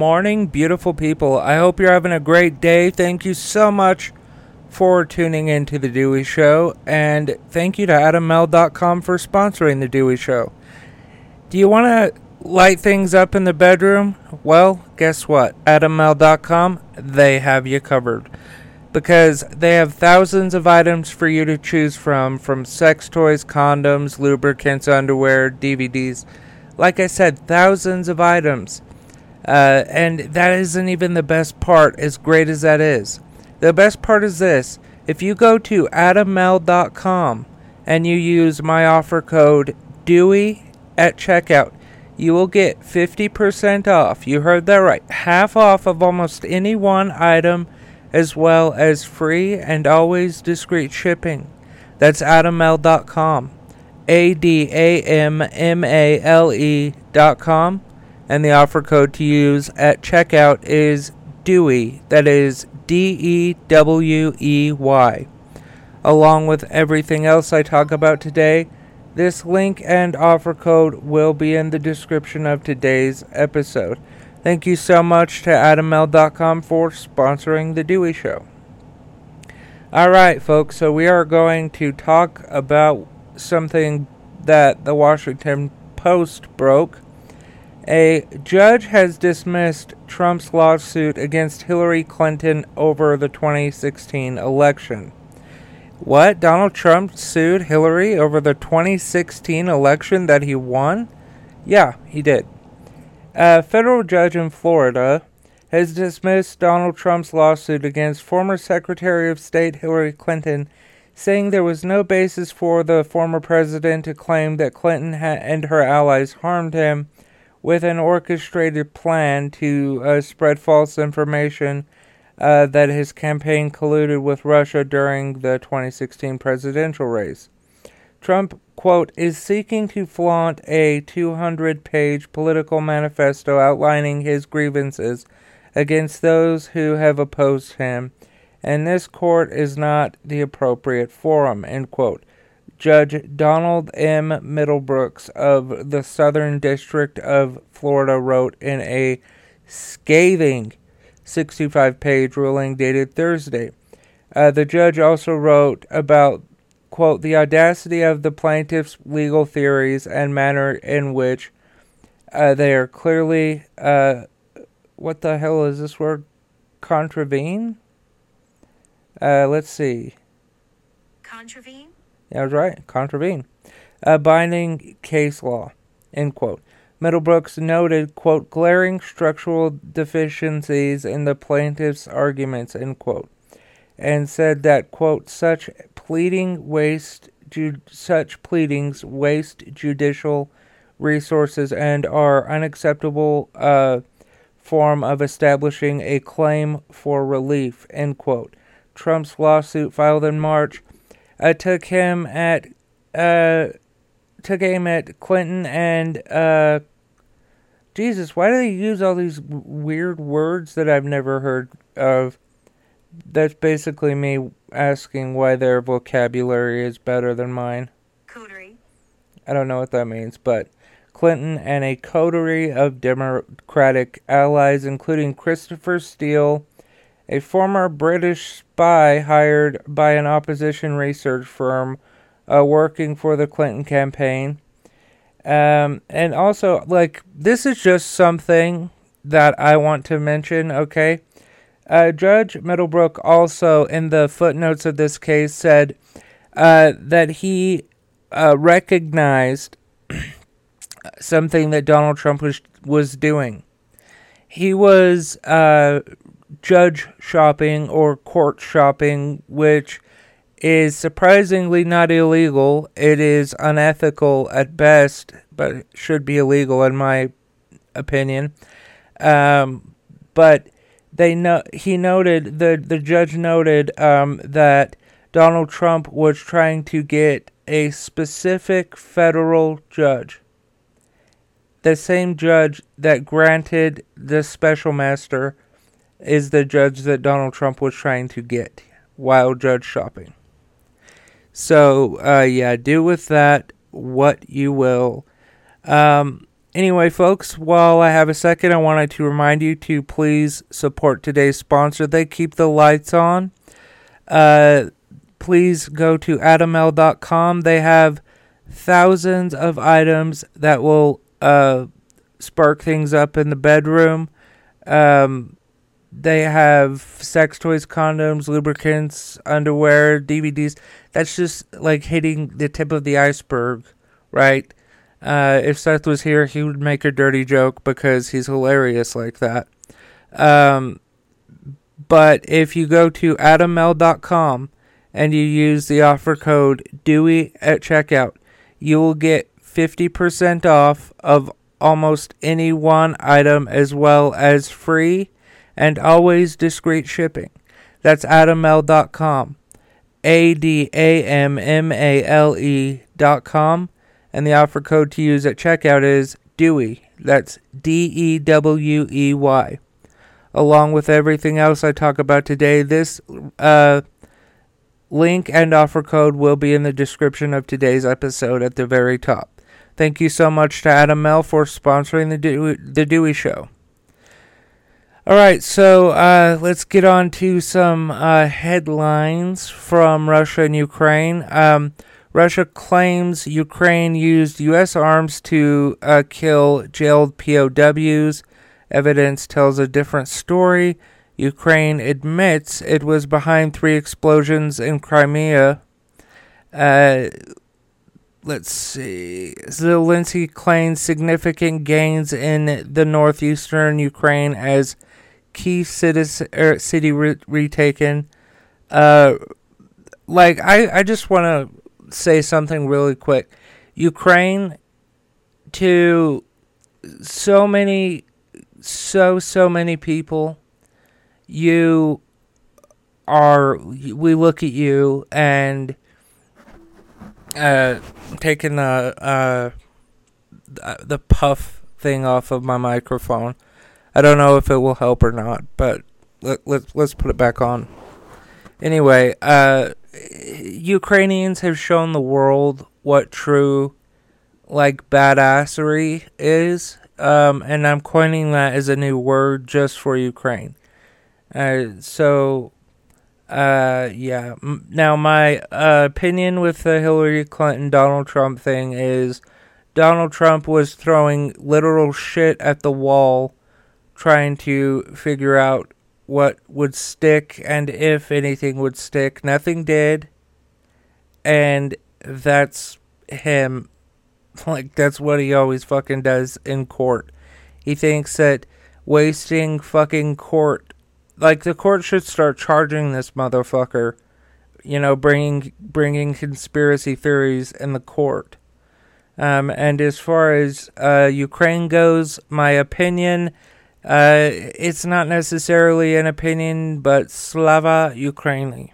morning, beautiful people. I hope you're having a great day. Thank you so much for tuning in to The Dewey Show, and thank you to AdamMale.com for sponsoring The Dewey Show. Do you want to light things up in the bedroom? Well, guess what? AdamMale.com, they have you covered. Because they have thousands of items for you to choose from, from sex toys, condoms, lubricants, underwear, DVDs. Like I said, thousands of items. Uh, and that isn't even the best part, as great as that is. The best part is this if you go to adammale.com and you use my offer code DEWEY at checkout, you will get 50% off. You heard that right. Half off of almost any one item, as well as free and always discreet shipping. That's adammale.com. A D A M M A L E.com. And the offer code to use at checkout is DEWEY. That is D E W E Y. Along with everything else I talk about today, this link and offer code will be in the description of today's episode. Thank you so much to AdamMale.com for sponsoring The Dewey Show. Alright, folks, so we are going to talk about something that the Washington Post broke. A judge has dismissed Trump's lawsuit against Hillary Clinton over the 2016 election. What? Donald Trump sued Hillary over the 2016 election that he won? Yeah, he did. A federal judge in Florida has dismissed Donald Trump's lawsuit against former Secretary of State Hillary Clinton, saying there was no basis for the former president to claim that Clinton ha- and her allies harmed him with an orchestrated plan to uh, spread false information uh, that his campaign colluded with Russia during the 2016 presidential race. Trump, quote, is seeking to flaunt a 200 page political manifesto outlining his grievances against those who have opposed him, and this court is not the appropriate forum, end quote. Judge Donald M. Middlebrooks of the Southern District of Florida wrote in a scathing 65 page ruling dated Thursday. Uh, the judge also wrote about, quote, the audacity of the plaintiff's legal theories and manner in which uh, they are clearly, uh, what the hell is this word? Contravene? Uh, let's see. Contravene? I was right. Contravene. A binding case law, end quote. Middlebrooks noted, quote, glaring structural deficiencies in the plaintiff's arguments, end quote, and said that, quote, such pleading waste ju- such pleadings waste judicial resources and are unacceptable uh, form of establishing a claim for relief, end quote. Trump's lawsuit filed in March uh, took him at uh, took aim at Clinton and uh, Jesus, why do they use all these weird words that I've never heard of? That's basically me asking why their vocabulary is better than mine. Coterie. I don't know what that means, but Clinton and a coterie of Democratic allies, including Christopher Steele, a former British spy hired by an opposition research firm uh, working for the Clinton campaign, um, and also, like, this is just something that I want to mention, okay? Uh, Judge Middlebrook also, in the footnotes of this case, said uh, that he uh, recognized something that Donald Trump was, was doing. He was uh, judge shopping or court shopping, which is surprisingly not illegal. It is unethical at best, but should be illegal in my opinion. Um, but they know he noted the the judge noted um, that Donald Trump was trying to get a specific federal judge, the same judge that granted the special master, is the judge that Donald Trump was trying to get while judge shopping. So, uh, yeah, do with that what you will. Um, anyway, folks, while I have a second, I wanted to remind you to please support today's sponsor. They keep the lights on. Uh, please go to adammale.com. They have thousands of items that will uh, spark things up in the bedroom. Um, they have sex toys, condoms, lubricants, underwear, DVDs. That's just like hitting the tip of the iceberg, right? Uh, if Seth was here, he would make a dirty joke because he's hilarious like that. Um, but if you go to adammale.com and you use the offer code Dewey at checkout, you will get 50% off of almost any one item as well as free and always discreet shipping. That's adammale.com. A D A M M A L E dot com. And the offer code to use at checkout is Dewey. That's D E W E Y. Along with everything else I talk about today, this uh, link and offer code will be in the description of today's episode at the very top. Thank you so much to AdamMale for sponsoring the Dewey, the Dewey Show. All right, so uh, let's get on to some uh, headlines from Russia and Ukraine. Um, Russia claims Ukraine used U.S. arms to uh, kill jailed POWs. Evidence tells a different story. Ukraine admits it was behind three explosions in Crimea. Uh, let's see. Zelensky claims significant gains in the northeastern Ukraine as key cities, er, city re- retaken. Uh, like I, I just want to say something really quick. Ukraine to so many, so so many people. You are. We look at you and uh, taking the uh the puff thing off of my microphone. I don't know if it will help or not, but let, let, let's put it back on. Anyway, uh, Ukrainians have shown the world what true, like, badassery is, um, and I'm coining that as a new word just for Ukraine. Uh, so, uh, yeah. Now, my uh, opinion with the Hillary Clinton Donald Trump thing is Donald Trump was throwing literal shit at the wall trying to figure out what would stick and if anything would stick. Nothing did. And that's him. Like, that's what he always fucking does in court. He thinks that wasting fucking court. Like, the court should start charging this motherfucker. You know, bringing bringing conspiracy theories in the court. Um, and as far as uh, Ukraine goes, my opinion uh, it's not necessarily an opinion, but Slava Ukraini.